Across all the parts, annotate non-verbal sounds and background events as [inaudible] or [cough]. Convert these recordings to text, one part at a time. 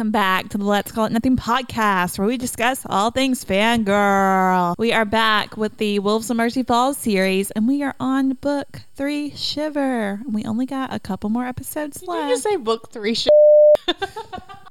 Welcome back to the Let's Call It Nothing podcast, where we discuss all things fangirl. We are back with the Wolves of Mercy Falls series, and we are on book three, Shiver. We only got a couple more episodes Did left. you just say book three? Sh- [laughs]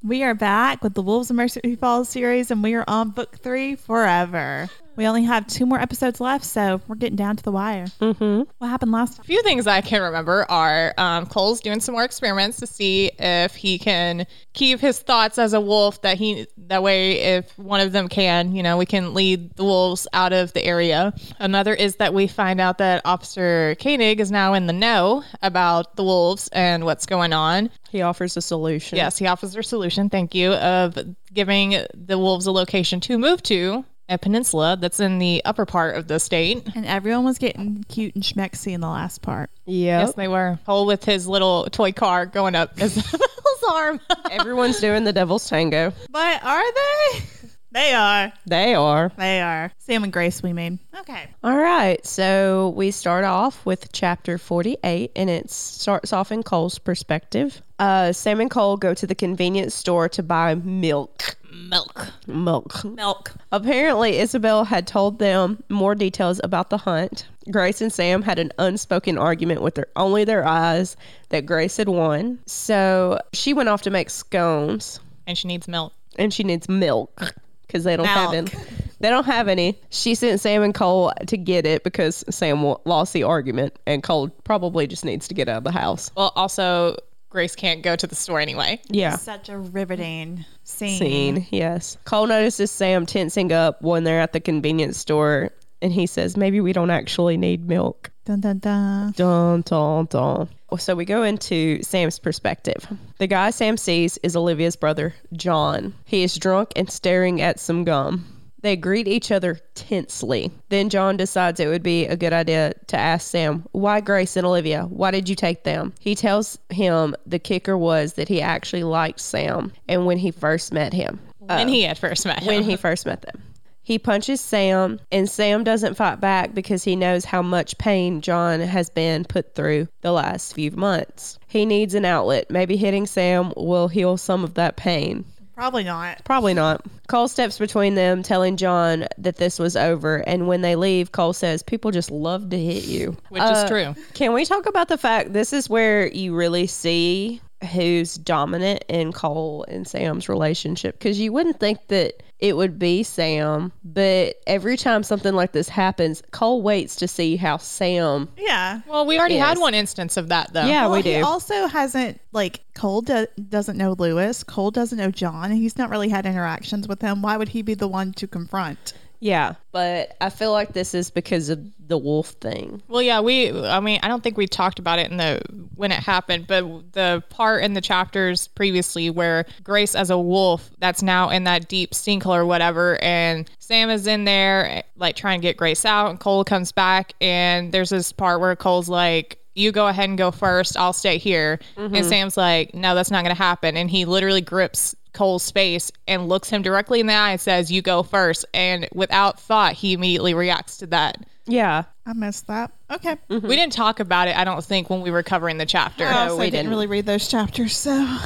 We are back with the Wolves of Mercy Falls series, and we are on book three forever. We only have two more episodes left, so we're getting down to the wire. Mm-hmm. What happened last a few things I can remember are um, Cole's doing some more experiments to see if he can keep his thoughts as a wolf. That he that way, if one of them can, you know, we can lead the wolves out of the area. Another is that we find out that Officer Koenig is now in the know about the wolves and what's going on. He offers a solution. Yes, he offers their solution. Thank you of giving the wolves a location to move to. A peninsula that's in the upper part of the state. And everyone was getting cute and schmexy in the last part. Yep. Yes, they were. Cole with his little toy car going up his [laughs] arm. [laughs] Everyone's doing the devil's tango. But are they? [laughs] They are. They are. They are. Sam and Grace, we mean. Okay. All right. So we start off with chapter 48, and it starts off in Cole's perspective. Uh, Sam and Cole go to the convenience store to buy milk. Milk. Milk. Milk. Apparently, Isabel had told them more details about the hunt. Grace and Sam had an unspoken argument with their only their eyes that Grace had won. So she went off to make scones, And she needs milk. and she needs milk because they don't have Milk. any. They don't have any. She sent Sam and Cole to get it because Sam lost the argument, and Cole probably just needs to get out of the house. Well, also, Grace can't go to the store anyway. Yeah. Such a riveting scene. Scene, yes. Cole notices Sam tensing up when they're at the convenience store, and he says, "Maybe we don't actually need milk." Dun dun dun. Dun, dun, dun. So we go into Sam's perspective. The guy Sam sees is Olivia's brother, John. He is drunk and staring at some gum. They greet each other tensely. Then John decides it would be a good idea to ask Sam, Why Grace and Olivia? Why did you take them? He tells him the kicker was that he actually liked Sam and when he first met him. When uh, he had first met him. When he first met them. He punches Sam, and Sam doesn't fight back because he knows how much pain John has been put through the last few months. He needs an outlet. Maybe hitting Sam will heal some of that pain. Probably not. Probably not. Cole steps between them, telling John that this was over. And when they leave, Cole says, People just love to hit you. Which Uh, is true. Can we talk about the fact this is where you really see who's dominant in Cole and Sam's relationship? Because you wouldn't think that it would be Sam, but every time something like this happens, Cole waits to see how Sam. Yeah. Well, we already had one instance of that, though. Yeah, well, we he do. also hasn't like Cole do- doesn't know Lewis. Cole doesn't know John. He's not really had interactions with him. Why would he be the one to confront? Yeah, but I feel like this is because of the wolf thing. Well, yeah, we. I mean, I don't think we talked about it in the when it happened, but the part in the chapters previously where Grace as a wolf that's now in that deep sinkhole or whatever, and Sam is in there like trying to get Grace out, and Cole comes back, and there's this part where Cole's like. You go ahead and go first. I'll stay here. And mm-hmm. Sam's like, no, that's not going to happen. And he literally grips Cole's face and looks him directly in the eye and says, You go first. And without thought, he immediately reacts to that. Yeah, I missed that. Okay. Mm-hmm. We didn't talk about it, I don't think, when we were covering the chapter. I also we didn't, didn't. really read those chapters, so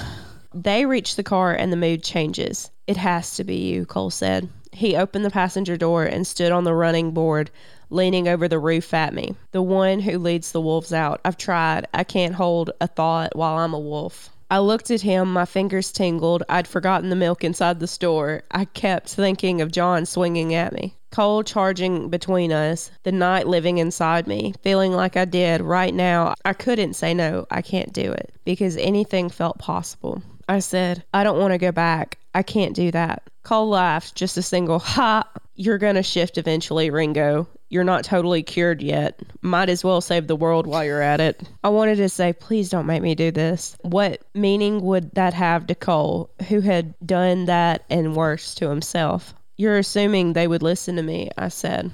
They reach the car and the mood changes. It has to be you, Cole said. He opened the passenger door and stood on the running board, leaning over the roof at me. The one who leads the wolves out. I've tried. I can't hold a thought while I'm a wolf. I looked at him, my fingers tingled. I'd forgotten the milk inside the store. I kept thinking of John swinging at me. Cole charging between us, the night living inside me, feeling like I did right now. I couldn't say no, I can't do it because anything felt possible. I said, I don't want to go back. I can't do that. Cole laughed, just a single [laughs] ha. You're going to shift eventually, Ringo. You're not totally cured yet. Might as well save the world while you're at it. I wanted to say, please don't make me do this. What meaning would that have to Cole, who had done that and worse to himself? You're assuming they would listen to me, I said.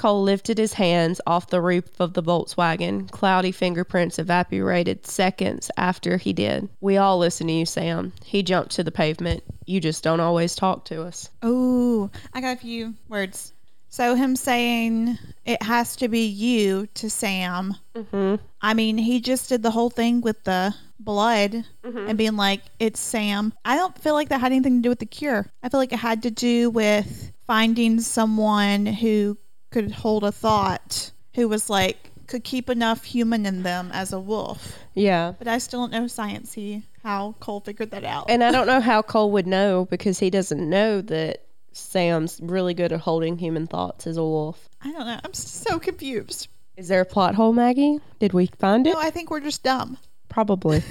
Cole lifted his hands off the roof of the Volkswagen. Cloudy fingerprints evaporated seconds after he did. We all listen to you, Sam. He jumped to the pavement. You just don't always talk to us. Oh, I got a few words. So him saying it has to be you to Sam. hmm I mean, he just did the whole thing with the blood and being like, it's Sam. I don't feel like that had anything to do with the cure. I feel like it had to do with finding someone who could hold a thought, who was like, could keep enough human in them as a wolf. Yeah. But I still don't know sciencey how Cole figured that out. And I don't know how Cole would know because he doesn't know that Sam's really good at holding human thoughts as a wolf. I don't know. I'm so confused. Is there a plot hole, Maggie? Did we find it? No, I think we're just dumb. Probably.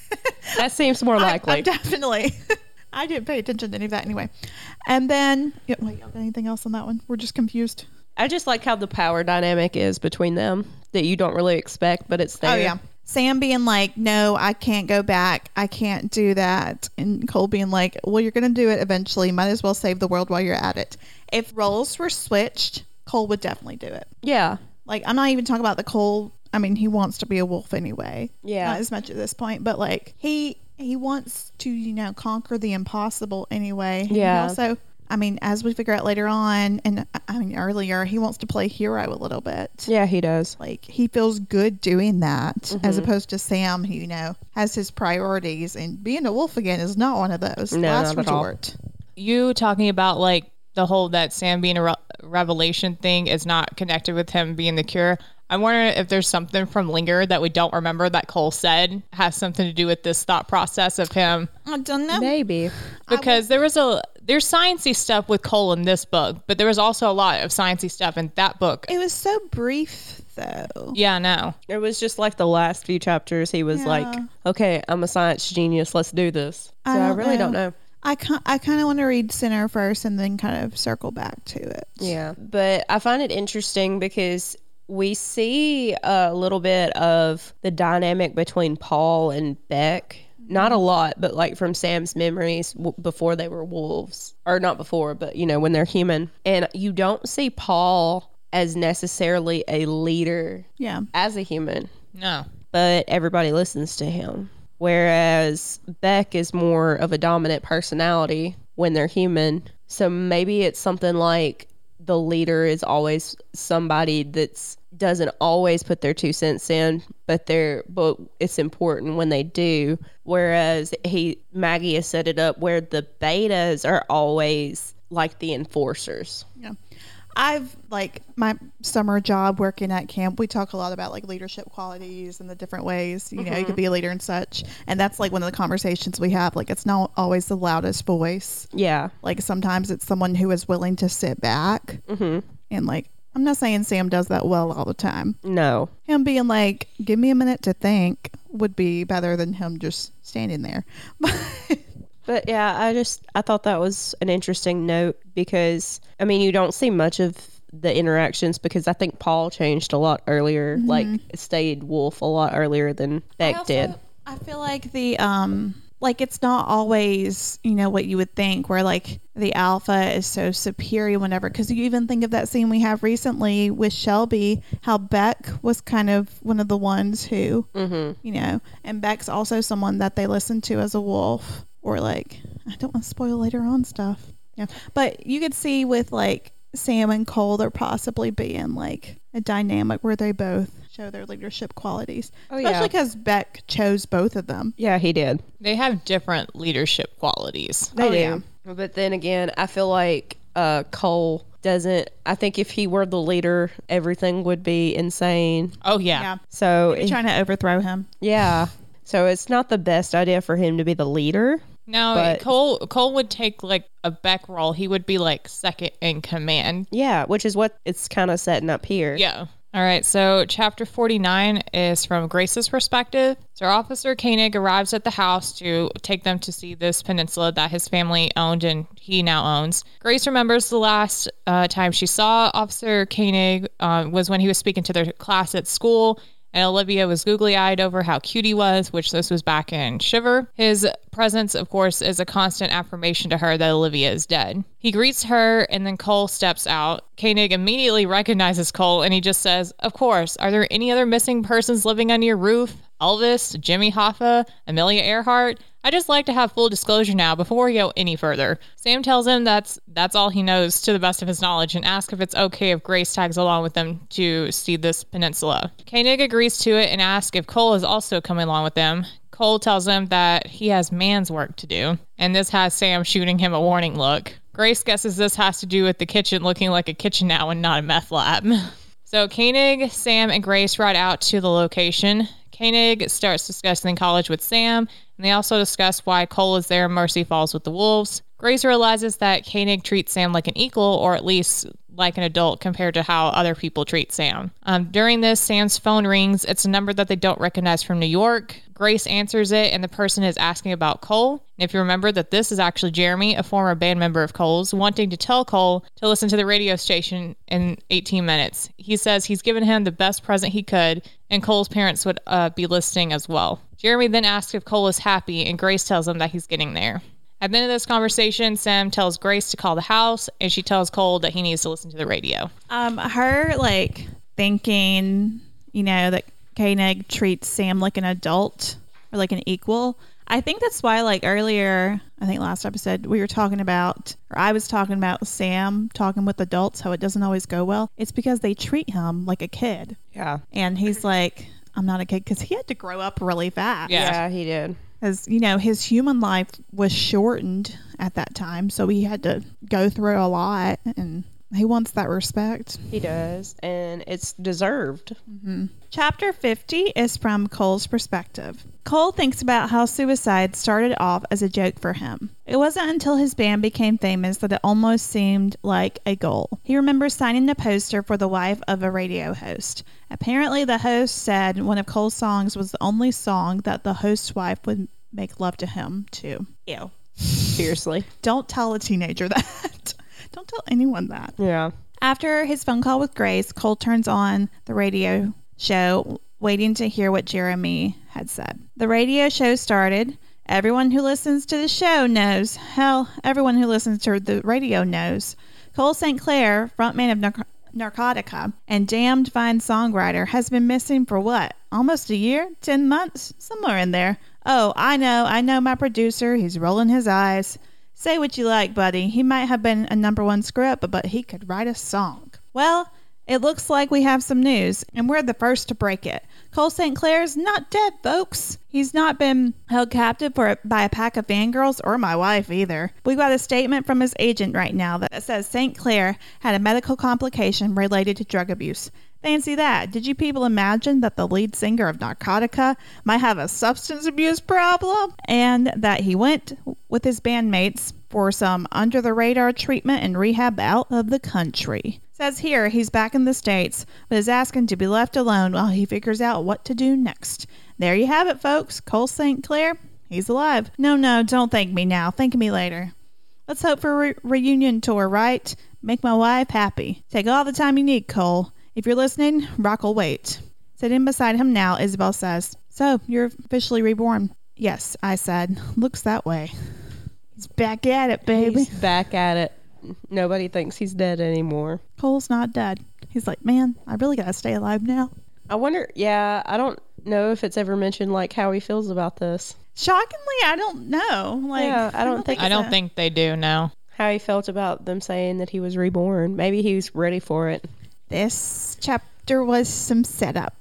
[laughs] that seems more likely. I'm definitely. [laughs] I didn't pay attention to any of that anyway. And then, yeah, wait, anything else on that one? We're just confused. I just like how the power dynamic is between them that you don't really expect, but it's oh, there. Oh yeah. Sam being like, "No, I can't go back. I can't do that," and Cole being like, "Well, you're gonna do it eventually. Might as well save the world while you're at it." If roles were switched, Cole would definitely do it. Yeah. Like, I'm not even talking about the Cole. I mean, he wants to be a wolf anyway. Yeah. Not as much at this point, but like he he wants to you know conquer the impossible anyway. He Yeah. Also, I mean, as we figure out later on, and I mean earlier, he wants to play hero a little bit. Yeah, he does. Like he feels good doing that, as Mhm. opposed to Sam, who you know has his priorities, and being a wolf again is not one of those. No, Last not at all. resort. You talking about like the whole that Sam being a re- revelation thing is not connected with him being the cure. I'm wondering if there's something from Linger that we don't remember that Cole said has something to do with this thought process of him. I don't know. Maybe. Because there was a there's sciencey stuff with Cole in this book, but there was also a lot of sciencey stuff in that book. It was so brief, though. Yeah, no. It was just like the last few chapters. He was Yeah. like, "Okay, I'm a science genius. Let's do this." So I I, don't really know. don't know. I kind I kind of want to read Sinner first, and then kind of circle back to it. Yeah, but I find it interesting because we see a little bit of the dynamic between Paul and Beck. Not a mm-hmm. lot, but like from Sam's memories w- before they were wolves, or not before, but you know when they're human, and you don't see Paul as necessarily a leader Yeah. as a human. No. but everybody listens to him. Whereas Beck is more of a dominant personality when they're human. So maybe it's something like the leader is always somebody that's doesn't always put their two cents in, but they're but it's important when they do. Whereas he Maggie has set it up where the betas are always like the enforcers. Yeah. I've like my summer job working at camp. We talk a lot about like leadership qualities and the different ways you know you could be a leader and such. And that's like one of the conversations we have. Like it's not always the loudest voice. Yeah. Like sometimes it's someone who is willing to sit back Mhm. and like I'm not saying Sam does that well all the time. No. Him being like, "Give me a minute to think," would be better than him just standing there. [laughs] But But yeah, I just I thought that was an interesting note because I mean you don't see much of the interactions because I think Paul changed a lot earlier, like stayed wolf a lot earlier than Beck I also- did. I feel like the um like it's not always you know what you would think where like the alpha is so superior whenever because you even think of that scene we have recently with Shelby how Beck was kind of one of the ones who hmm you know and Beck's also someone that they listen to as a wolf or like I don't want to spoil later on stuff. Yeah. But you could see with like Sam and Cole there possibly being like a dynamic where they both show their leadership qualities Oh especially yeah, because Beck chose both of them yeah, he did. They have different leadership qualities. They Oh, do. yeah. But then again, I feel like uh, Cole doesn't. I think if he were the leader, everything would be insane. Oh yeah. yeah So You're trying to overthrow him yeah, so it's not the best idea for him to be the leader. No, But- Cole Cole would take like a Beck role. He would be like second in command. Yeah, which is what it's kind of setting up here. Yeah. All right, so chapter 49 is from Grace's perspective. So Officer Koenig arrives at the house to take them to see this peninsula that his family owned and he now owns. Grace remembers the last uh, time she saw Officer Koenig uh, was when he was speaking to their class at school. And Olivia was googly eyed over how cute he was, which this was back in Shiver. His presence, of course, is a constant affirmation to her that Olivia is dead. He greets her, and then Cole steps out. Koenig immediately recognizes Cole, and he just says, Of course, are there any other missing persons living under your roof? Elvis, Jimmy Hoffa, Amelia Earhart. I just like to have full disclosure now before we go any further. Sam tells him that's that's all he knows to the best of his knowledge and asks if it's okay if Grace tags along with them to see this peninsula. Koenig agrees to it and asks if Cole is also coming along with them. Cole tells him that he has man's work to do, and this has Sam shooting him a warning look. Grace guesses this has to do with the kitchen looking like a kitchen now and not a meth lab. [laughs] So Koenig, Sam, and Grace ride out to the location. Koenig starts discussing college with Sam, and they also discuss why Cole is there Mercy Falls with the Wolves. Grace realizes that Koenig treats Sam like an equal, or at least like an adult compared to how other people treat Sam. Um, during this, Sam's phone rings. It's a number that they don't recognize from New York. Grace answers it, and the person is asking about Cole. And if you remember that this is actually Jeremy, a former band member of Cole's, wanting to tell Cole to listen to the radio station in 18 minutes. He says he's given him the best present he could, and Cole's parents would uh, be listening as well. Jeremy then asks if Cole is happy, and Grace tells him that he's getting there. At the end of this conversation, Sam tells Grace to call the house, and she tells Cole that he needs to listen to the radio. Um, her like thinking, you know, that Koenig treats Sam like an adult or like an equal. I think that's why, like earlier, I think last episode, we were talking about, or I was talking about Sam talking with adults, how it doesn't always go well. It's because they treat him like a kid. Yeah. And he's like, I'm not a kid because he had to grow up really fast. Yeah. Yeah, he did. As you know, his human life was shortened at that time, so he had to go through a lot, and he wants that respect. He does. And it's deserved. Mm-hmm. Chapter 50 is from Cole's perspective. Cole thinks about how suicide started off as a joke for him. It wasn't until his band became famous that it almost seemed like a goal. He remembers signing a poster for the wife of a radio host. Apparently, the host said one of Cole's songs was the only song that the host's wife would make love to him to. Ew. Seriously. Don't tell a teenager [laughs] that. Don't tell anyone that. Yeah. After his phone call with Grace, Cole turns on the radio show, waiting to hear what Jeremy had said. The radio show started. Everyone who listens to the show knows. Hell, everyone who listens to the radio knows. Cole St. Clair, frontman of Narc- Narkotika and damned fine songwriter, has been missing for what? Almost a year? Ten months? Somewhere in there. Oh, I know, I know my producer. He's rolling his eyes. Say what you like, buddy. He might have been a number one script, but he could write a song. Well, it looks like we have some news, and we're the first to break it. Cole St. Clair's not dead, folks. He's not been held captive for, by a pack of fangirls or my wife either. We got a statement from his agent right now that says St. Clair had a medical complication related to drug abuse. Fancy that. Did you people imagine that the lead singer of Narkotika might have a substance abuse problem? And that he went with his bandmates for some under the radar treatment and rehab out of the country. Says here he's back in the States, but is asking to be left alone while he figures out what to do next. There you have it, folks. Cole St. Clair, he's alive. No, no, don't thank me now. Thank me later. Let's hope for a re- reunion tour, right? Make my wife happy. Take all the time you need, Cole. If you're listening, Rock will wait. Sitting beside him now, Isabel says, So, you're officially reborn. Yes, I said. Looks that way. He's back at it, baby. He's back at it. Nobody thinks he's dead anymore. Cole's not dead. He's like, Man, I really gotta stay alive now. I wonder, yeah, I don't know if it's ever mentioned like how he feels about this. Shockingly, I don't know. Like, Yeah, I don't think- I don't so. think they do now. How he felt about them saying that he was reborn. Maybe he was ready for it. This chapter was some setup.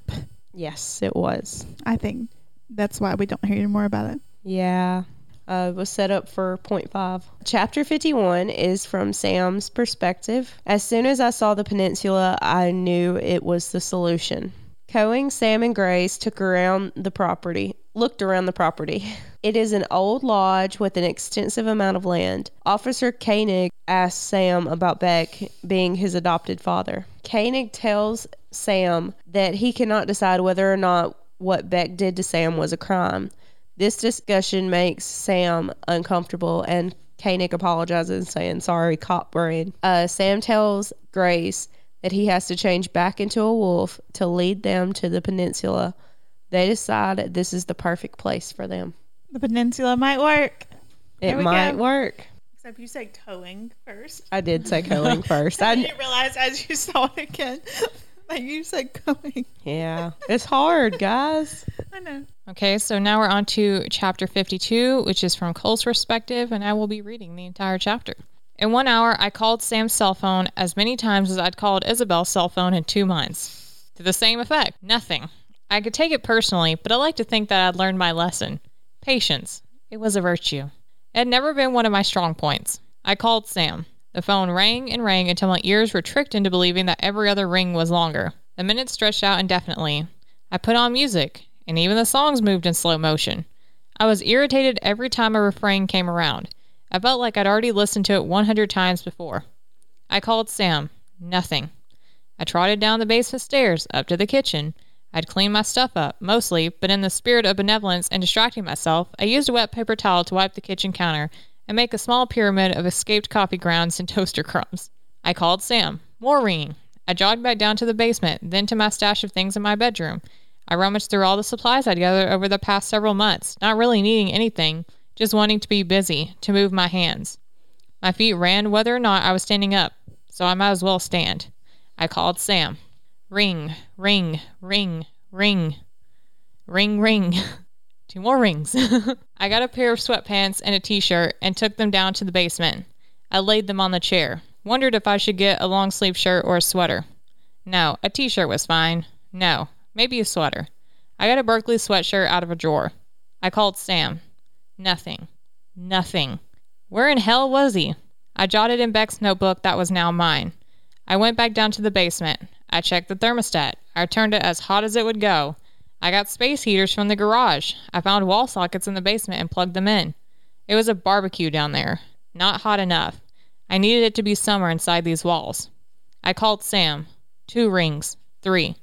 Yes, it was. I think that's why we don't hear any more about it. Yeah. Uh, was set up for point five. Chapter 51 is from Sam's perspective. As soon as I saw the peninsula, I knew it was the solution. Coing, Sam, and Grace took around the property, looked around the property. It is an old lodge with an extensive amount of land. Officer Koenig asks Sam about Beck being his adopted father. Koenig tells Sam that he cannot decide whether or not what Beck did to Sam was a crime. This discussion makes Sam uncomfortable, and Koenig apologizes, saying, Sorry, cop brain. Uh, Sam tells Grace that he has to change back into a wolf to lead them to the peninsula. They decide this is the perfect place for them. The peninsula might work. It might go. work. Except you said towing first. I did say Coing [laughs] first. I I, didn't realize as you saw it again [laughs] that you said going. yeah, it's hard, guys. [laughs] I know. Okay, so now we're on to chapter 52, which is from Cole's perspective, and I will be reading the entire chapter. In one hour, I called Sam's cell phone as many times as I'd called Isabel's cell phone in two months. To the same effect nothing. I could take it personally, but I like to think that I'd learned my lesson. Patience. It was a virtue. It had never been one of my strong points. I called Sam. The phone rang and rang until my ears were tricked into believing that every other ring was longer. The minutes stretched out indefinitely. I put on music, and even the songs moved in slow motion. I was irritated every time a refrain came around. I felt like I'd already listened to it 100 times before. I called Sam. Nothing. I trotted down the basement stairs, up to the kitchen. I'd cleaned my stuff up, mostly, but in the spirit of benevolence and distracting myself, I used a wet paper towel to wipe the kitchen counter and make a small pyramid of escaped coffee grounds and [laughs] toaster crumbs. I called Sam. Ringing. I jogged back down to the basement, then to my stash of things in my bedroom. I rummaged through all the supplies I'd gathered over the past several months, not really needing anything, just wanting to be busy, to move my hands. My feet ran whether or not I was standing up, so I might as well stand. I called Sam. Ring, ring, ring, ring. Ring, ring. [laughs] Two more rings. [laughs] I got a pair of sweatpants and a t shirt and took them down to the basement. I laid them on the chair. Wondered if I should get a long sleeve shirt or a sweater. No, a t shirt was fine. No, maybe a sweater. I got a Berkeley sweatshirt out of a drawer. I called Sam. Nothing. Nothing. Where in hell was he? I jotted in Beck's notebook that was now mine. I went back down to the basement. I checked the thermostat. I turned it as hot as it would go. I got space heaters from the garage. I found wall sockets in the basement and plugged them in. It was a barbecue down there. Not hot enough. I needed it to be summer inside these walls. I called Sam. Two rings. Three.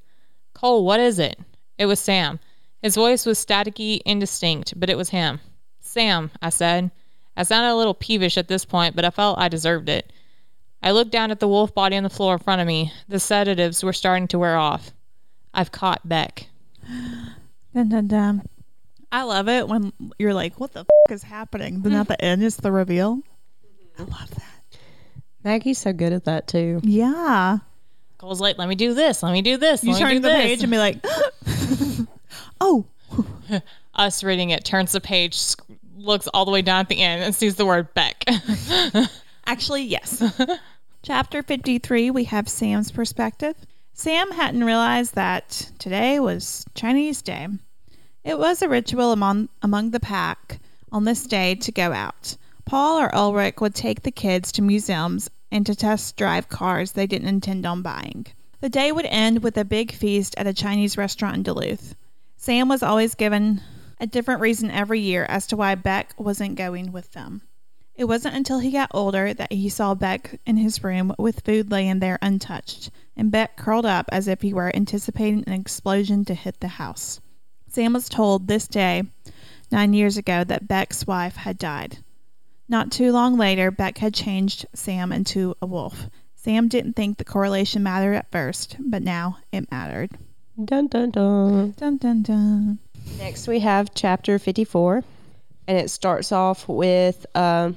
Cole, what is it? It was Sam. His voice was staticky, indistinct, but it was him. Sam, I said. I sounded a little peevish at this point, but I felt I deserved it. I looked down at the wolf body on the floor in front of me. The sedatives were starting to wear off. I've caught Beck. Dun, dun, dun. I love it when you're like, what the f- is happening? Then at the end, it's the reveal. Mm-hmm. I love that. Maggie's so good at that too. Yeah. Cole's like, let me do this, let me do this, You let me turn do the this. page and be like, [gasps] oh, [laughs] Us reading it turns the page, looks all the way down at the end, and sees the word Beck. [laughs] Actually, yes. [laughs] Chapter 53, we have Sam's perspective. Sam hadn't realized that today was Chinese Day. It was a ritual among, among the pack on this day to go out. Paul or Ulrich would take the kids to museums and to test drive cars they didn't intend on buying. The day would end with a big feast at a Chinese restaurant in Duluth. Sam was always given a different reason every year as to why Beck wasn't going with them. It wasn't until he got older that he saw Beck in his room with food laying there untouched, and Beck curled up as if he were anticipating an explosion to hit the house. Sam was told this day, nine years ago, that Beck's wife had died. Not too long later, Beck had changed Sam into a wolf. Sam didn't think the correlation mattered at first, but now it mattered. Dun dun dun. Dun dun dun. Next, we have chapter 54, and it starts off with um,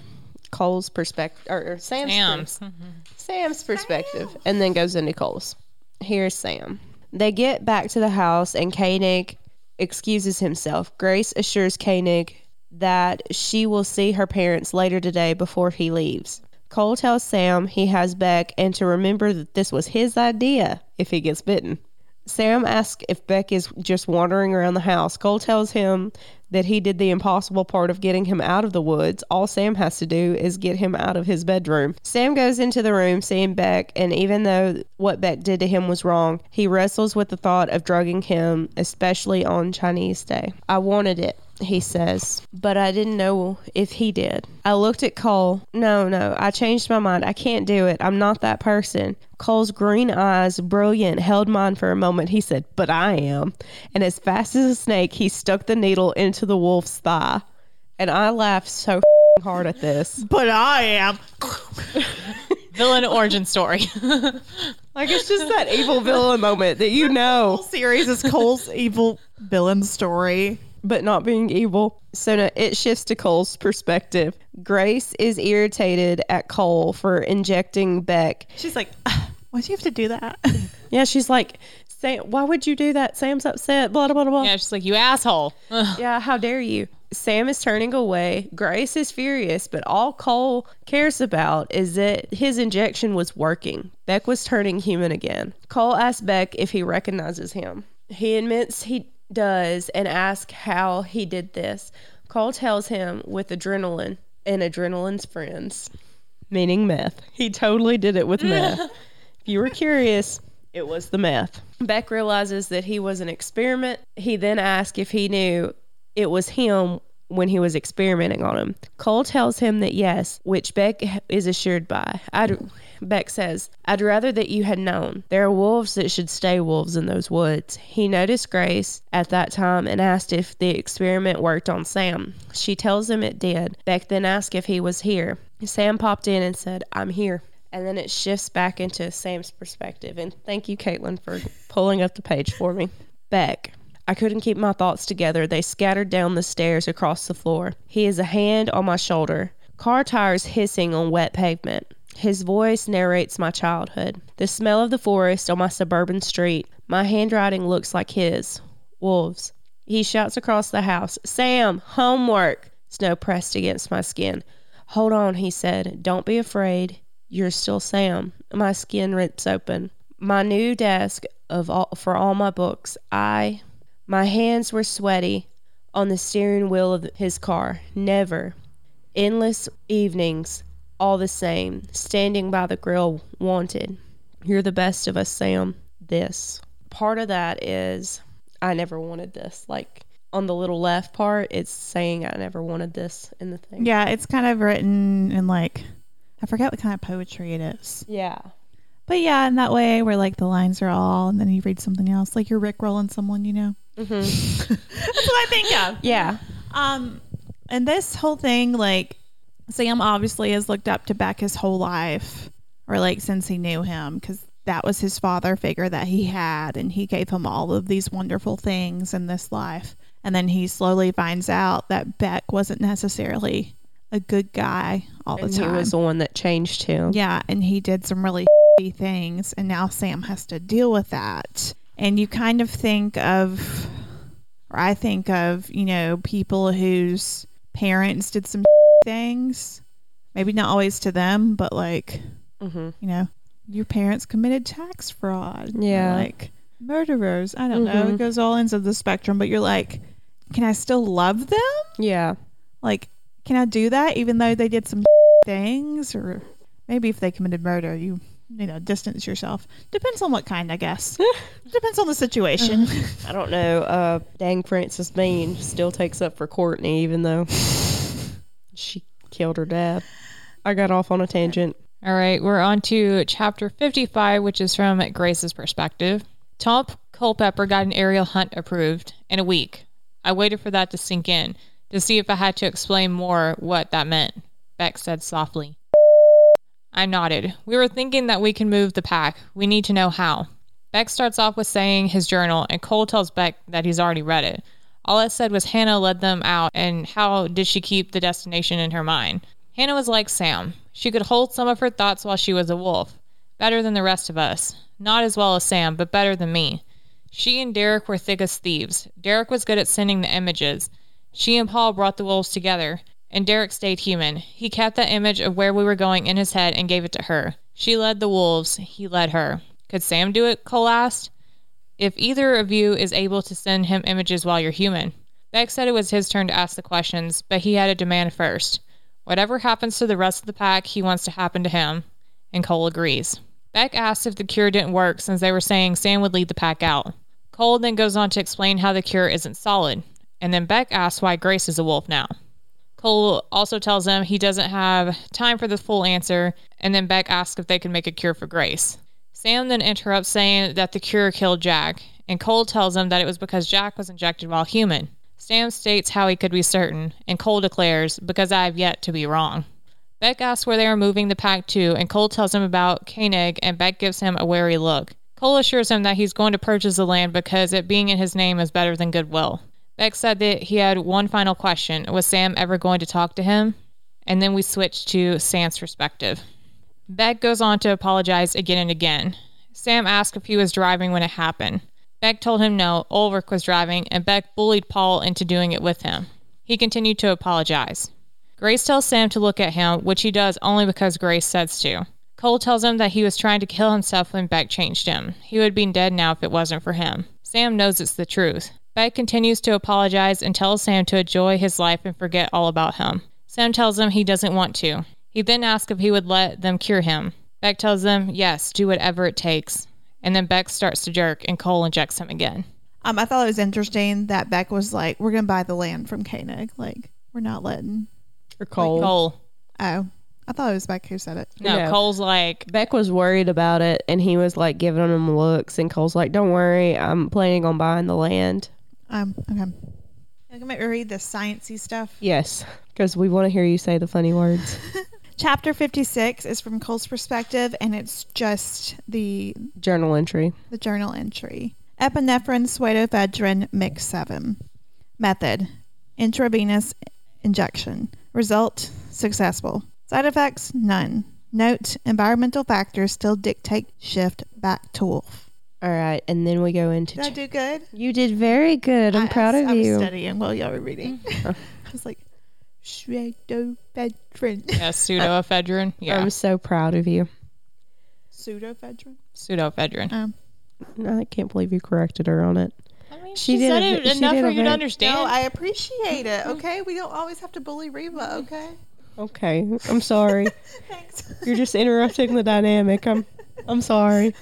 Cole's perspective, or, or Sam's, Sam's. per- [laughs] Sam's perspective, and then goes into Cole's. Here's Sam. They get back to the house, and Koenig excuses himself. Grace assures Koenig that she will see her parents later today before he leaves. Cole tells Sam he has Beck and to remember that this was his idea if he gets bitten. Sam asks if Beck is just wandering around the house. Cole tells him that he did the impossible part of getting him out of the woods. All Sam has to do is get him out of his bedroom. Sam goes into the room seeing Beck, and even though what Beck did to him was wrong, he wrestles with the thought of drugging him, especially on Chinese Day. I wanted it, he says, but I didn't know if he did. I looked at Cole. No, no, I changed my mind. I can't do it. I'm not that person. Cole's green eyes, brilliant, held mine for a moment. He said, But I am. And as fast as a snake, he stuck the needle into the wolf's thigh. And I laughed so f***ing hard at this. [laughs] But I am. [laughs] Villain origin story. [laughs] Like, it's just that evil villain moment that you know, whole series is Cole's evil villain story. But not being evil. So now it shifts to Cole's perspective. Grace is irritated at Cole for injecting Beck She's like, "Ah, why'd you have to do that? [laughs] Yeah, she's like, Sam, why would you do that? Sam's upset. Blah, blah, blah, blah. Yeah, she's like, you asshole. Ugh. [laughs] Yeah, how dare you? Sam is turning away. Grace is furious, but all Cole cares about is that his injection was working. Beck was turning human again. Cole asks Beck if he recognizes him. He admits he does and asks how he did this. Cole tells him with adrenaline and adrenaline's friends, meaning meth. He totally did it with meth. [laughs] if you were curious, it was the meth. Beck realizes that he was an experiment. He then asks if he knew it was him when he was experimenting on him. Cole tells him that yes, which Beck is assured by. I'd, Beck says, I'd rather that you had known. There are wolves that should stay wolves in those woods. He noticed Grace at that time and asked if the experiment worked on Sam. She tells him it did. Beck then asked if he was here. Sam popped in and said, I'm here. And then it shifts back into Sam's perspective. And thank you, Caitlin, for pulling up the page for me. Beck. I couldn't keep my thoughts together. They scattered down the stairs across the floor. He has a hand on my shoulder. Car tires hissing on wet pavement. His voice narrates my childhood. The smell of the forest on my suburban street. My handwriting looks like his. Wolves. He shouts across the house, Sam, homework. Snow pressed against my skin. Hold on, he said. Don't be afraid. You're still Sam. My skin rips open. My new desk of all, for all my books. I my hands were sweaty on the steering wheel of his car. Never. Endless evenings, all the same, standing by the grill, wanted. You're the best of us, Sam. This. Part of that is I never wanted this. Like on the little left part, it's saying I never wanted this in the thing. Yeah, it's kind of written in like I forget what kind of poetry it is. Yeah. But yeah, in that way where like the lines are all and then you read something else, like you're Rick rickrolling someone, you know. Hmm [laughs] That's what I think of. Yeah. Um, and this whole thing, like, Sam obviously has looked up to Beck his whole life, or like since he knew him, because that was his father figure that he had, and he gave him all of these wonderful things in this life. And then he slowly finds out that Beck wasn't necessarily a good guy all And the time. he was the one that changed him. Yeah, and he did some really [laughs] things, and now Sam has to deal with that. And you kind of think of, or I think of, you know, people whose parents did some [laughs] things. Maybe not always to them, but like, hmm you know, your parents committed tax fraud. Yeah. like murderers. I don't know. Mhm. It goes all ends of the spectrum, but you're like, can I still love them? Yeah. Like, can I do that even though they did some [laughs] things? Or maybe if they committed murder, you, you know, distance yourself. Depends on what kind, I guess. [laughs] Depends on the situation. I don't know. Uh, dang Frances Bean still takes up for Courtney, even though [laughs] she killed her dad. I got off on a tangent. All right, we're on to chapter 55, which is from Grace's perspective. Tom Culpepper got an aerial hunt approved in a week. I waited for that to sink in to see if I had to explain more what that meant. Beck said softly. I nodded. We were thinking that we can move the pack. We need to know how. Beck starts off with saying his journal, and Cole tells Beck that he's already read it. All I said was Hannah led them out, and how did she keep the destination in her mind? Hannah was like Sam. She could hold some of her thoughts while she was a wolf. Better than the rest of us. Not as well as Sam, but better than me. She and Derek were thick as thieves. Derek was good at sending the images. She and Paul brought the wolves together, and Derek stayed human. He kept that image of where we were going in his head and gave it to her. She led the wolves, he led her. Could Sam do it? Cole asked. If either of you is able to send him images while you're human. Beck said it was his turn to ask the questions, but he had a demand first. Whatever happens to the rest of the pack, he wants to happen to him. And Cole agrees. Beck asks if the cure didn't work since they were saying Sam would lead the pack out. Cole then goes on to explain how the cure isn't solid. And then Beck asks why Grace is a wolf now. Cole also tells them he doesn't have time for the full answer, and then Beck asks if they can make a cure for Grace. Sam then interrupts saying that the cure killed Jack, and Cole tells him that it was because Jack was injected while human. Sam states how he could be certain, and Cole declares, because I have yet to be wrong. Beck asks where they are moving the pack to, and Cole tells him about Koenig, and Beck gives him a wary look. Cole assures him that he's going to purchase the land because it being in his name is better than goodwill. Beck said that he had one final question. Was Sam ever going to talk to him? And then we switched to Sam's perspective. Beck goes on to apologize again and again. Sam asked if he was driving when it happened. Beck told him no, Ulrich was driving, and Beck bullied Paul into doing it with him. He continued to apologize. Grace tells Sam to look at him, which he does only because Grace says to. Cole tells him that he was trying to kill himself when Beck changed him. He would be dead now if it wasn't for him. Sam knows it's the truth. Beck continues to apologize and tells Sam to enjoy his life and forget all about him. Sam tells him he doesn't want to. He then asks if he would let them cure him. Beck tells him, yes, do whatever it takes. And then Beck starts to jerk and Cole injects him again. Um, I thought it was interesting that Beck was like, "We're gonna buy the land from Koenig. Like, we're not letting." Or Cole. Cole. Oh, I thought it was Beck who said it. No, No. Cole's like, Beck was worried about it and he was like giving him looks and Cole's like, Don't worry, I'm planning on buying the land. Um, okay. Can make me read the sciencey stuff. Yes. Because we want to hear you say the funny words. [laughs] Chapter 56 is from Cole's perspective, and it's just the Journal entry. the journal entry. Epinephrine pseudoephedrine mix 7. Method intravenous injection. Result successful. Side effects none. Note environmental factors still dictate shift back to wolf. All right. And then we go into. Did I do good? you did very good. I'm I- proud I, of I was you. studying while y'all were reading. [laughs] [laughs] I was like, pseudoephedrine. [laughs] yeah, pseudoephedrine. Yeah, I'm so proud of you. pseudoephedrine? pseudoephedrine. Um, I can't believe you corrected her on it. I mean, She she, did said a it bit- she enough did for you to understand. no, I appreciate it, okay? We don't always have to bully Reba, okay? Okay. I'm sorry. Thanks. You're just interrupting the dynamic. I'm I'm sorry.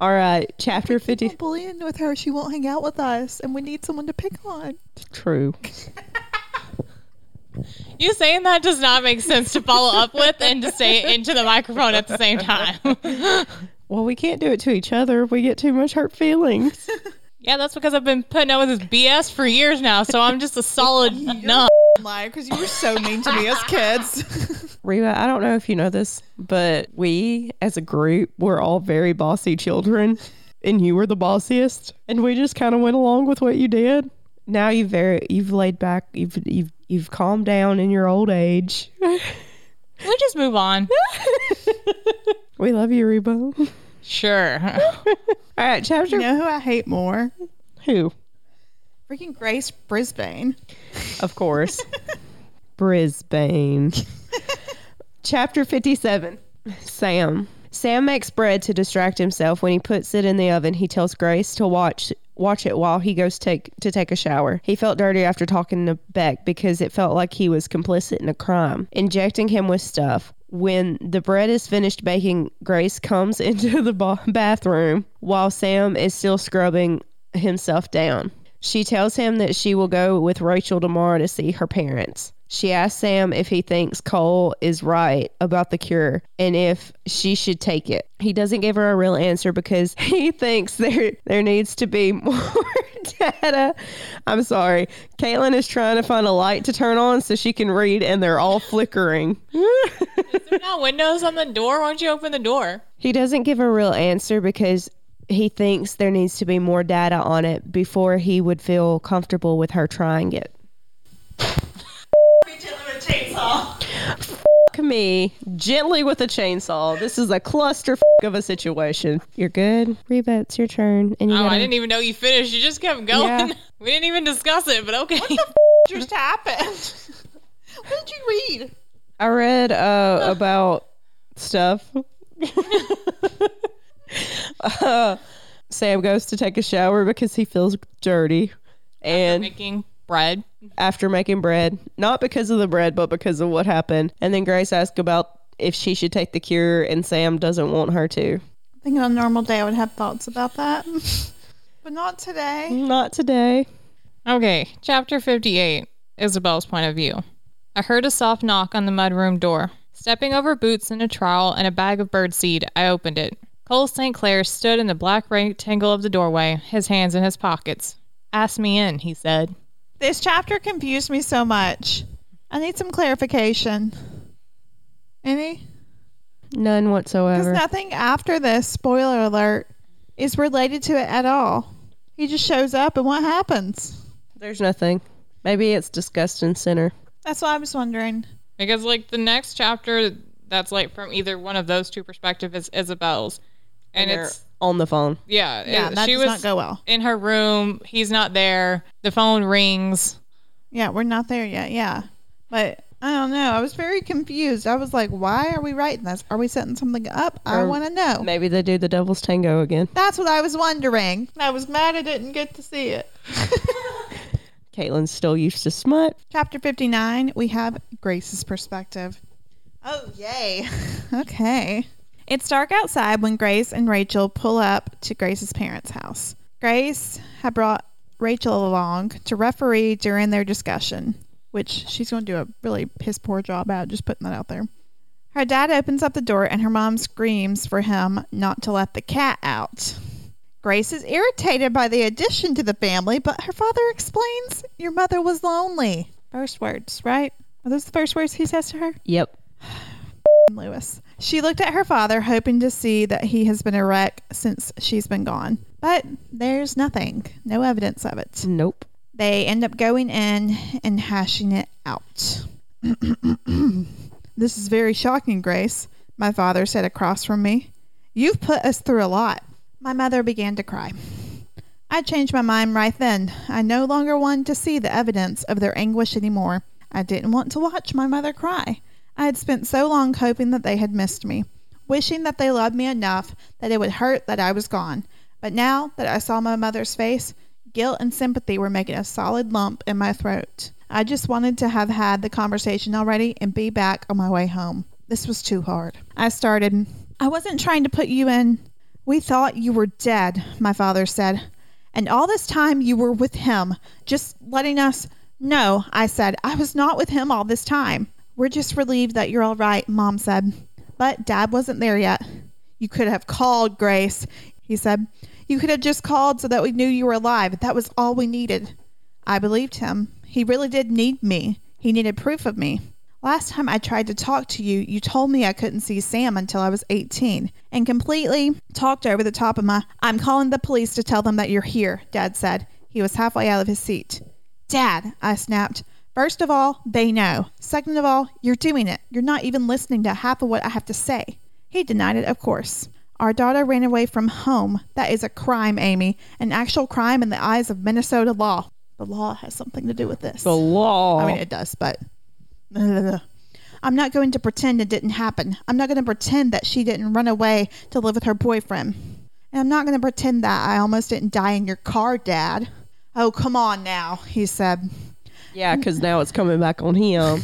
All right. Uh, chapter 50. Keep on bullying with her. She won't hang out with us, and we need someone to pick on. True. [laughs] you saying that does not make sense to follow up with and to say it into the microphone at the same time. [laughs] Well, we can't do it to each other. If we get too much hurt feelings. [laughs] yeah, that's because I've been putting up with this BS for years now, so I'm just a solid no. Liar, because you were so mean to me as kids. [laughs] Reba, I don't know if you know this, but we as a group were all very bossy children, and you were the bossiest, and we just kind of went along with what you did. Now you've very you've laid back, you've you've you've calmed down in your old age. [laughs] We just move on. [laughs] we love you, Reba. all Sure. right, chapter you know who I hate more? who? Freaking Grace Brisbane. Of course, [laughs] Brisbane. Chapter 57 Sam. Sam makes bread to distract himself. When he puts it in the oven, he tells Grace to watch watch it while he goes take to take a shower. He felt dirty after talking to Beck because it felt like he was complicit in a crime, injecting him with stuff. When the bread is finished baking, Grace comes [laughs] into the ba- bathroom while Sam is still scrubbing himself down. She tells him that she will go with Rachel tomorrow to see her parents. She asks Sam if he thinks Cole is right about the cure and if she should take it. He doesn't give her a real answer because [laughs] he thinks there there needs to be [laughs] more data. I'm sorry. Caitlin is trying to find a light to turn on so she can read and they're all flickering. [laughs] Is there not windows on the door? Why don't you open the door? He doesn't give a real answer because he thinks there needs to be more data on it before he would feel comfortable with her trying it. Fuck me gently with a chainsaw. This is a cluster of a situation. You're good, Reba. It's your turn, and you Oh, gotta- I didn't even know you finished. You just kept going. Yeah. [laughs] We didn't even discuss it, but okay. What the f- just happened? [laughs] what did you read? I read uh, about stuff. [laughs] uh, [laughs] Sam goes to take a shower because he feels dirty, and Making bread. after making bread, not because of the bread, but because of what happened. And then Grace asks about if she should take the cure, and Sam doesn't want her to. I think on a normal day I would have thoughts about that. [laughs] but not today. Not today. Okay, chapter 58 Isabel's point of view. I heard a soft knock on the mudroom door. Stepping over boots and a trowel and a bag of birdseed, I opened it. Cole St. Clair stood in the black rectangle of the doorway, his hands in his pockets. Ask me in, he said. This chapter confused me so much. I need some clarification. Any? None whatsoever. Because nothing after this, spoiler alert, is related to it at all. He just shows up and what happens? There's nothing. Maybe it's discussed in Sinner. That's what I was wondering. Because, like, the next chapter that's, like, from either one of those two perspectives is Isabel's. And, And it's on the phone. Yeah, Yeah, it- that she does was not go well. in her room. He's not there. The phone rings. Yeah, we're not there yet. Yeah. But I don't know. I was very confused. I was like, why are we writing this? Are we setting something up? I want to know. Maybe they do the devil's tango again. That's what I was wondering. I was mad I didn't get to see it. [laughs] Caitlin's still used to smut. Chapter 59, we have Grace's perspective. Oh, yay. [laughs] okay. It's dark outside when Grace and Rachel pull up to Grace's parents' house. Grace had brought Rachel along to referee during their discussion, which she's going to do a really piss poor job at, just putting that out there. Her dad opens up the door and her mom screams for him not to let the cat out. Grace is irritated by the addition to the family, but her father explains your mother was lonely. First words, right? Are those the first words he says to her? Yep. [sighs] Lewis. She looked at her father, hoping to see that he has been a wreck since she's been gone. But there's nothing, no evidence of it. Nope. They end up going in and hashing it out. [clears throat] this is very shocking, Grace, my father said across from me. You've put us through a lot. My mother began to cry. I changed my mind right then. I no longer wanted to see the evidence of their anguish anymore. I didn't want to watch my mother cry. I had spent so long hoping that they had missed me, wishing that they loved me enough that it would hurt that I was gone. But now that I saw my mother's face, guilt and sympathy were making a solid lump in my throat. I just wanted to have had the conversation already and be back on my way home. This was too hard. I started, I wasn't trying to put you in. We thought you were dead, my father said. And all this time you were with him, just letting us. No, I said, I was not with him all this time. We're just relieved that you're all right, Mom said. But Dad wasn't there yet. You could have called, Grace, he said. You could have just called so that we knew you were alive. That was all we needed. I believed him. He really did need me. He needed proof of me. Last time I tried to talk to you, you told me I couldn't see Sam until I was 18 and completely talked over the top of my. I'm calling the police to tell them that you're here, Dad said. He was halfway out of his seat. Dad, I snapped. First of all, they know. Second of all, you're doing it. You're not even listening to half of what I have to say. He denied it, of course. Our daughter ran away from home. That is a crime, Amy. An actual crime in the eyes of Minnesota law. The law has something to do with this. The law. I mean, it does, but. [laughs] I'm not going to pretend it didn't happen. I'm not going to pretend that she didn't run away to live with her boyfriend. And I'm not going to pretend that I almost didn't die in your car, Dad. Oh, come on now, he said. Yeah, because now it's coming back on him.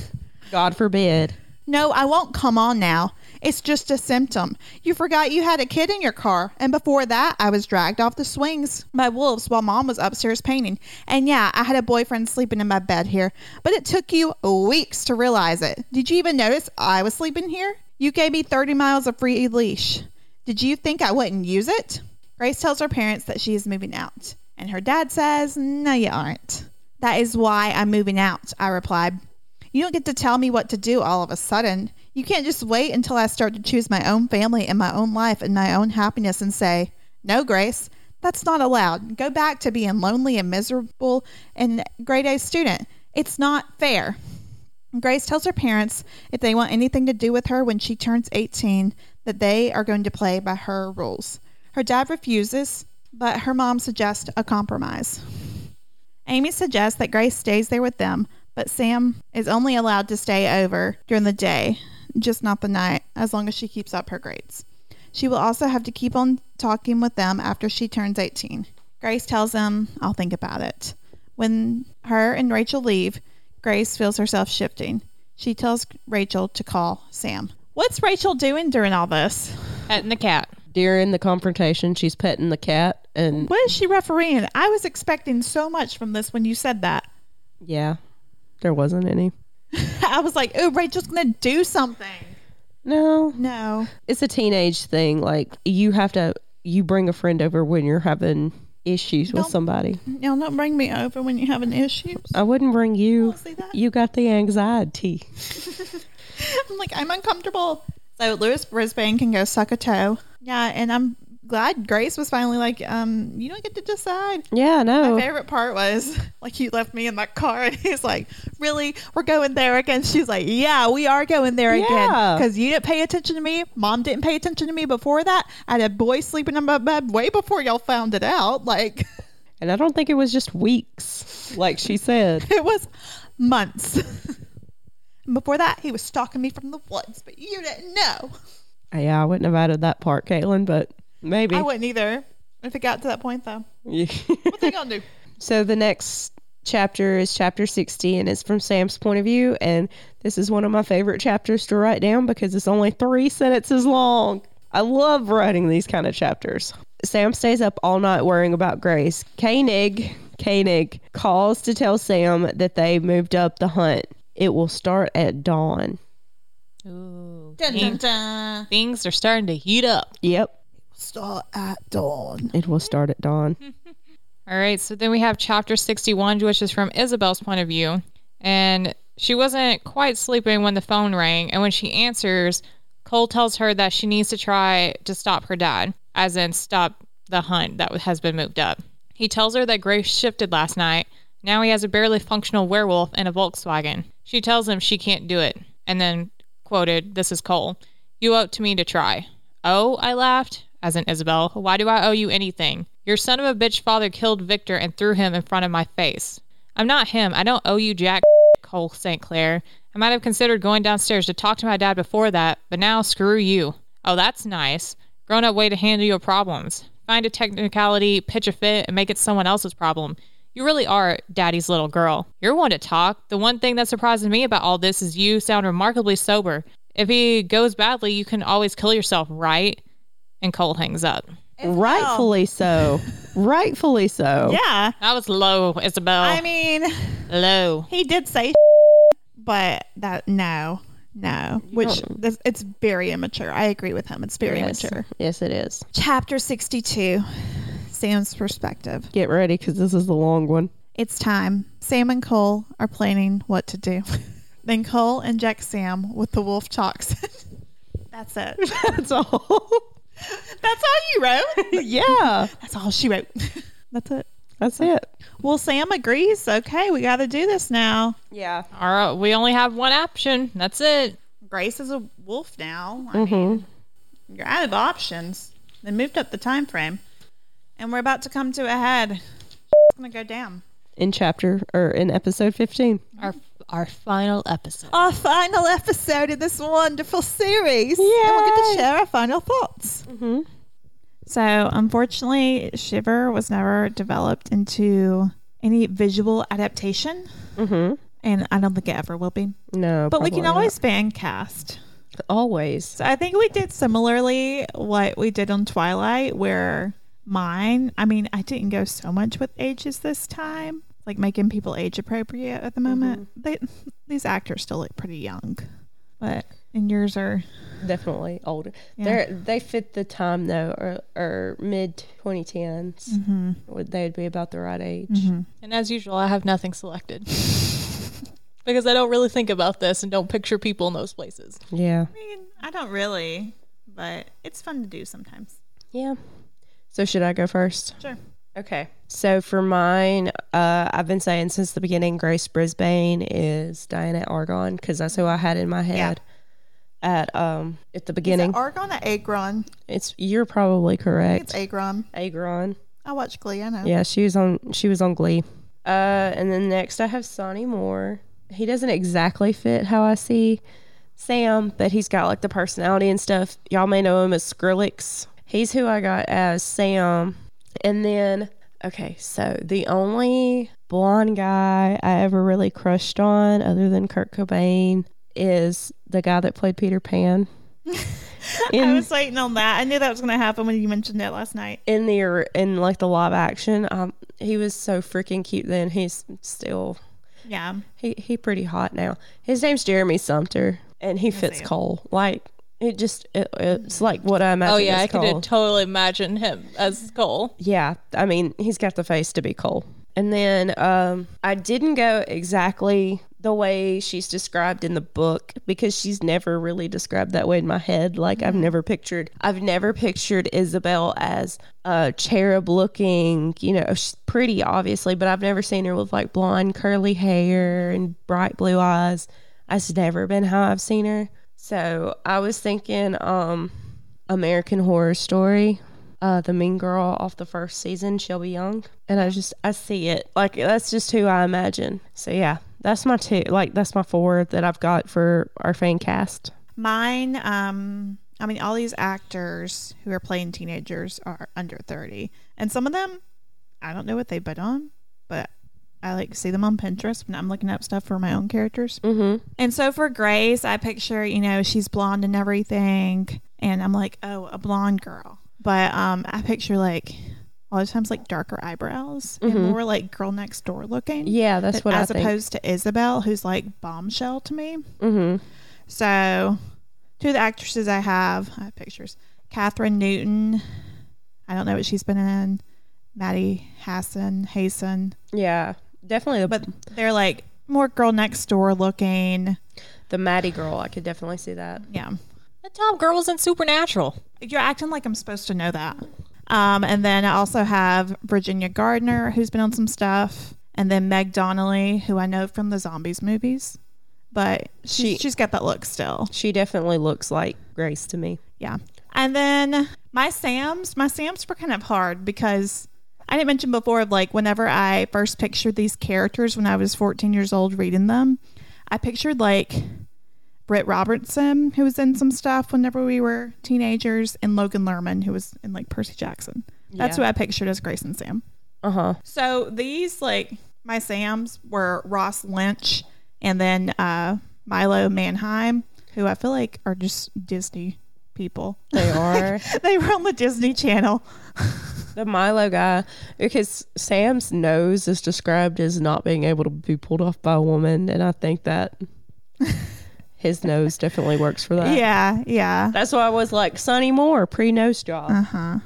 God forbid. No, I won't come on now. It's just a symptom. You forgot you had a kid in your car, and before that, I was dragged off the swings by wolves while mom was upstairs painting. And yeah, I had a boyfriend sleeping in my bed here, but it took you weeks to realize it. Did you even notice I was sleeping here? You gave me 30 miles of free leash. Did you think I wouldn't use it? Grace tells her parents that she is moving out, and her dad says, No, you aren't. That is why I'm moving out, I replied. You don't get to tell me what to do all of a sudden. You can't just wait until I start to choose my own family and my own life and my own happiness and say, No, Grace, that's not allowed. Go back to being lonely and miserable and grade A student. It's not fair. Grace tells her parents if they want anything to do with her when she turns 18, that they are going to play by her rules. Her dad refuses, but her mom suggests a compromise. Amy suggests that Grace stays there with them, but Sam is only allowed to stay over during the day, just not the night, as long as she keeps up her grades. She will also have to keep on talking with them after she turns 18. Grace tells them, I'll think about it. When her and Rachel leave, Grace feels herself shifting. She tells Rachel to call Sam. What's Rachel doing during all this? Petting the cat. During the confrontation, she's petting the cat, and What is she refereeing? I was expecting so much from this when you said that. yeah, there wasn't any. [laughs] I was like, oh, Rachel's going to do something. No, No. it's a teenage thing. Like you have to, you bring a friend over when you're having issues with Don't- somebody. Y'all don't bring me over when you're having issues. I wouldn't bring you. see that? You got the anxiety. [laughs] I'm like, I'm uncomfortable. So Lewis Brisbane can go suck a toe. Yeah, and I'm glad Grace was finally like, um, you don't get to decide. Yeah, no. My favorite part was [laughs] like he left me in that car and he's like, "Really, we're going there again?" She's like, "Yeah, we are going there again because you didn't pay attention to me. Mom didn't pay attention to me before that. I had a boy sleeping in my bed way before y'all found it out. Like [laughs] And I don't think it was just weeks, like she said. [laughs] it was months." Before that, he was stalking me from the woods, but you didn't know. yeah, I wouldn't have added that part, Caitlin, but maybe. I wouldn't either. If it got to that point, though, [laughs] Yeah. what they gonna do? so the next chapter is chapter 60, and it's from Sam's point of view. And this is one of my favorite chapters to write down because it's only three sentences long. I love writing these kind of chapters. Sam stays up all night worrying about Grace. Koenig, Koenig calls to tell Sam that they moved up the hunt. It will start at dawn. Ooh, Dun, dun, things, dun. things are starting to heat up. Yep, Start at dawn. it will start at dawn. [laughs] All right, so then we have chapter 61, which is from Isabel's point of view. And she wasn't quite sleeping when the phone rang. And when she answers, Cole tells her that she needs to try to stop her dad, as in stop the hunt that has been moved up. He tells her that Grace shifted last night. Now he has a barely functional werewolf in a Volkswagen. She tells him she can't do it. And then, quoted, this is Cole, you owe it to me to try. Oh, I laughed, as in Isabel. Why do I owe you anything? Your son of a bitch father killed Victor and threw him in front of my face. I'm not him. I don't owe you jack, [laughs] Cole St. Clair. I might have considered going downstairs to talk to my dad before that, but now screw you. Oh, that's nice. Grown up way to handle your problems. Find a technicality, pitch a fit, and make it someone else's problem. You really are daddy's little girl. You're one to talk. The one thing that surprises me about all this is you sound remarkably sober. If he goes badly, you can always kill yourself, right? And Cole hangs up. Rightfully so. Rightfully so. Yeah. That was low, Isabel. I mean, low. he did say, [laughs] but that no, no. Which this, it's very immature. I agree with him. It's very Yes. immature. Yes, it is. Chapter sixty-two. Sam's perspective. Get ready because this is the long one. It's time. Sam and Cole are planning what to do. [laughs] then Cole injects Sam with the wolf toxin. [laughs] That's it. That's all. [laughs] That's all you wrote. [laughs] yeah, That's all she wrote. [laughs] That's it. that's it. Well, Sam agrees. Okay, we got to do this now. Yeah. All right, we only have one option. That's it. Grace is a wolf now. I Mm-hmm. mean, you're out of options. They moved up the time frame, and we're about to come to a head. It's gonna go down. In chapter or in episode 15. Our our final episode. Our final episode of this wonderful series, and we're going to share our final thoughts. Mm-hmm. So, unfortunately, Shiver was never developed into any visual adaptation, Mm-hmm. and I don't think it ever will be. No, But we can probably not. always fan cast. always. So I think we did similarly what we did on Twilight, where mine, I mean, I didn't go so much with ages this time, like making people age appropriate at the moment. They, [laughs] these actors still look pretty young, but and yours are Definitely older. Yeah. They're they fit the time though, or, or mid 2010s. Mm-hmm. Would They'd be about the right age. And as usual, I have nothing selected. [laughs] because I don't really think about this and don't picture people in those places. Yeah. I mean, I don't really, but it's fun to do sometimes. Yeah. So should I go first? Sure. Okay. So for mine, uh, I've been saying since the beginning, Grace Brisbane is Dianna Argon because that's who I had in my head at um at the beginning. Argon or Agron? it's you're probably correct. It's. Agron. Agron. I watch Glee. I know. Yeah, she was on she was on Glee. Uh, and then next I have Sonny Moore. He doesn't exactly fit how I see Sam, but he's got like the personality and stuff. Y'all may know him as Skrillex. He's who I got as Sam. And then okay, so the only blonde guy I ever really crushed on, other than Kurt Cobain, is the guy that played Peter Pan. [laughs] I was waiting on that. I knew that was going to happen when you mentioned it last night. in the in like the live action, um, he was so freaking cute. Then he's still Yeah. he he pretty hot now. His name's Jeremy Sumpter, and he fits. Cole. Like it just it, it's like what I imagine. Oh yeah, I could totally imagine him as Cole. Yeah, I mean he's got the face to be Cole. And then um, I didn't go exactly the way she's described in the book because she's never really described that way in my head. Like I've never pictured, I've never pictured Isabel as a cherub looking, you know, she's pretty obviously, but I've never seen her with like blonde curly hair and bright blue eyes. That's never been how I've seen her. So I was thinking, um, American Horror Story, uh, the mean girl off the first season, Shelby Young, and I just I see it like that's just who I imagine. So yeah, that's my two. Like that's my four that I've got for our fan cast. Mine, um, I mean, all these actors who are playing teenagers are under 30. And some of them, I don't know what they've been on, but I like see them on Pinterest when I'm looking up stuff for my own characters. Mm-hmm. And so for Grace, I picture, you know, she's blonde and everything. And I'm like, oh, a blonde girl. But um, I picture like a lot of times like darker eyebrows and more like girl next door looking. Yeah, that's what as I think. As opposed to Isabel, who's like bombshell to me. mm-hmm. So, two of the actresses I have, I have pictures. Kathryn Newton. I don't know what she's been in. Maddie Hasson, Hasten. Yeah, definitely the But they're like more girl next door looking. the Maddie girl. I could definitely see that. Yeah. The top girl was in Supernatural. You're acting like I'm supposed to know that. Um, and then I also have Virginia Gardner, who's been on some stuff. And then Meg Donnelly, who I know from the Zombies movies. But she, She- she's got that look still. She definitely looks like Grace to me. Yeah. And then my Sams, my Sams were kind of hard because I didn't mention before, of like, whenever I first pictured these characters when I was 14 years old reading them, I pictured, like, Britt Robertson, who was in some stuff whenever we were teenagers, and Logan Lerman, who was in, like, Percy Jackson. That's Yeah. who I pictured as Grace and Sam. Uh huh. So these, like, my Sams were Ross Lynch and then uh, Milo Manheim, who I feel like are just Disney people. [laughs] They are [laughs] they were on the Disney Channel. [laughs] the Milo guy because Sam's nose is described as not being able to be pulled off by a woman, and I think that his nose definitely works for that. Yeah, yeah. That's why I was like Sonny Moore pre nose job. Uh huh.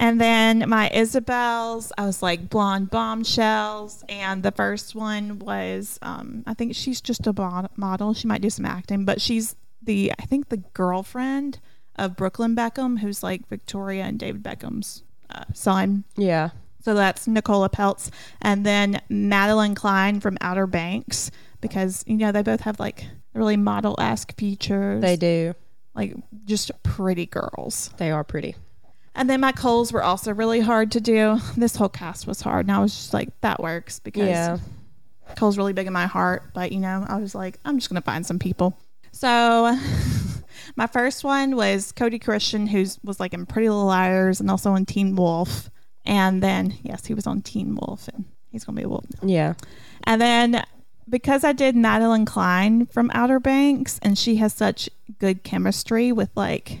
And then my Isabels, I was like blonde bombshells. And the first one was, um, I think she's just a bod- model. She might do some acting, but she's the, I think the girlfriend of Brooklyn Beckham, who's like Victoria and David Beckham's uh, son. Yeah. So that's Nicola Peltz. And then Madelyn Cline from Outer Banks, because, you know, they both have like really model esque features. They do. Like just pretty girls. They are pretty. And then my Coles were also really hard to do. This whole cast was hard. And I was just like, that works because Yeah. Cole's really big in my heart. But, you know, I was like, I'm just going to find some people. So my first one was Cody Christian, who was like in Pretty Little Liars and also in Teen Wolf. And then, yes, he was on Teen Wolf and he's going to be a wolf now. Yeah. And then because I did Madelyn Cline from Outer Banks and she has such good chemistry with like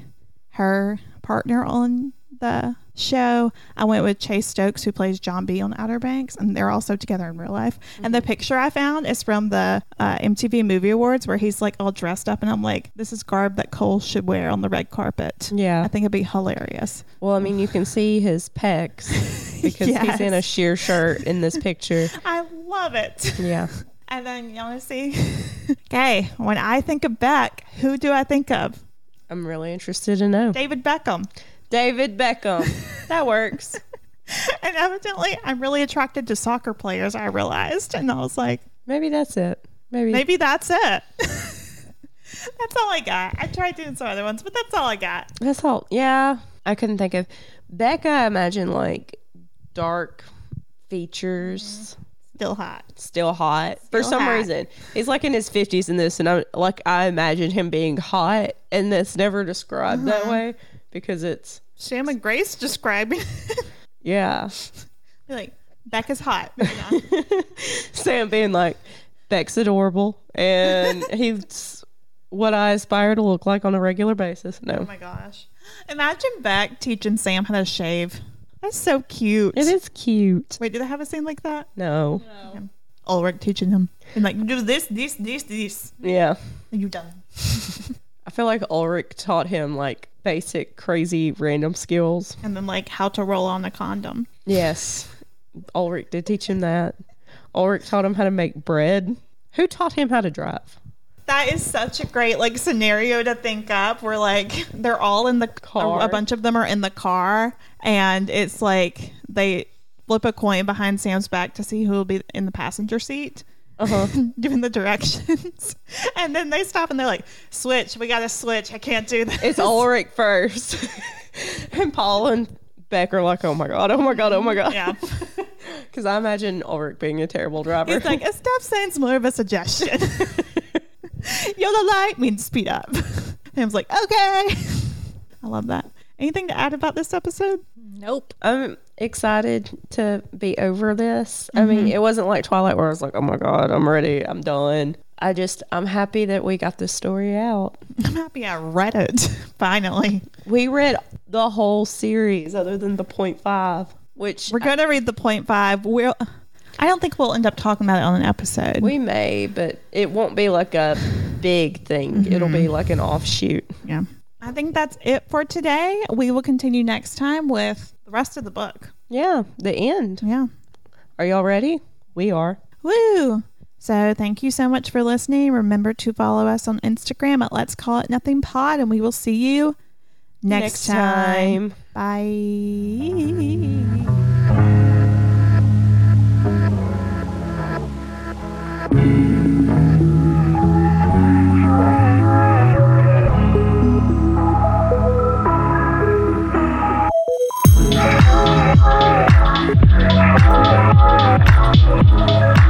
her partner on the show, I went with Chase Stokes who plays John B on Outer Banks and they're also together in real life. And the picture I found is from the uh, MTV Movie Awards where he's like all dressed up and I'm like, this is garb that Cole should wear on the red carpet. Yeah. I think it'd be hilarious. Well, I mean, you can see his pecs [laughs] because he's in a sheer shirt in this picture. [laughs] I love it. Yeah. [laughs] And then you want to see? okay, when I think of Beck, who do I think of? I'm really interested to know. David Beckham. David Beckham. that works. [laughs] And evidently, I'm really attracted to soccer players. I realized, and I was like, Maybe that's it. Maybe. maybe that's it. [laughs] that's all I got. I tried doing some other ones, but that's all I got. That's all. Yeah. I couldn't think of. Becca, I imagine like dark features. Still hot. Still hot for some hot. reason. He's like in his fifties in this, and I'm like I imagine him being hot, and that's never described that Uh-huh. way because it's Sam and Grace describing. yeah. Be like, Beck is hot. [laughs] Sam being like, Beck's adorable, and [laughs] he's what I aspire to look like on a regular basis. No. oh No, my gosh! Imagine Beck teaching Sam how to shave. That's so cute. it is cute. Wait, do they have a scene like that? No, Ulrik teaching him. And like, do this, this, this, this. yeah. And you done. [laughs] I feel like Ulrik taught him like basic, crazy, random skills. And then like how to roll on a condom. Yes, Ulrik did teach him that. Ulrik taught him how to make bread. Who taught him how to drive? That is such a great like scenario to think up where like they're all in the Car. A, a bunch of them are in the car and it's like they flip a coin behind Sam's back to see who will be in the passenger seat. Uh huh. [laughs] Given the directions, [laughs] and then they stop and they're like, "Switch, we got to switch. I can't do this." It's Ulrik first. [laughs] and Paul and Beck are like, oh my God, oh my God, oh my God. Yeah, Because I imagine Ulrik being a terrible driver. it's like a stop sign's more of a suggestion. Yellow light means speed up. Sam's like, "Okay." I love that. Anything to add about this episode? Nope. I'm excited to be over this. I mean, mm-hmm. it wasn't like Twilight where I was like, oh my God, I'm ready, I'm done. I just, I'm happy that we got this story out. I'm happy I read it [laughs] finally. We read the whole series other than the point five, which We're gonna read the point five. We'll. I don't think we'll end up talking about it on an episode. we may, but it won't be like a big thing. Mm-hmm. It'll be like an offshoot. yeah. I think that's it for today. We will continue next time with the rest of the book. Yeah, the end. Yeah. Are y'all ready? We are. Woo! So thank you so much for listening. Remember to follow us on Instagram at Let's Call It Nothing Pod, and we will see you next, Next time. time. Bye. Thank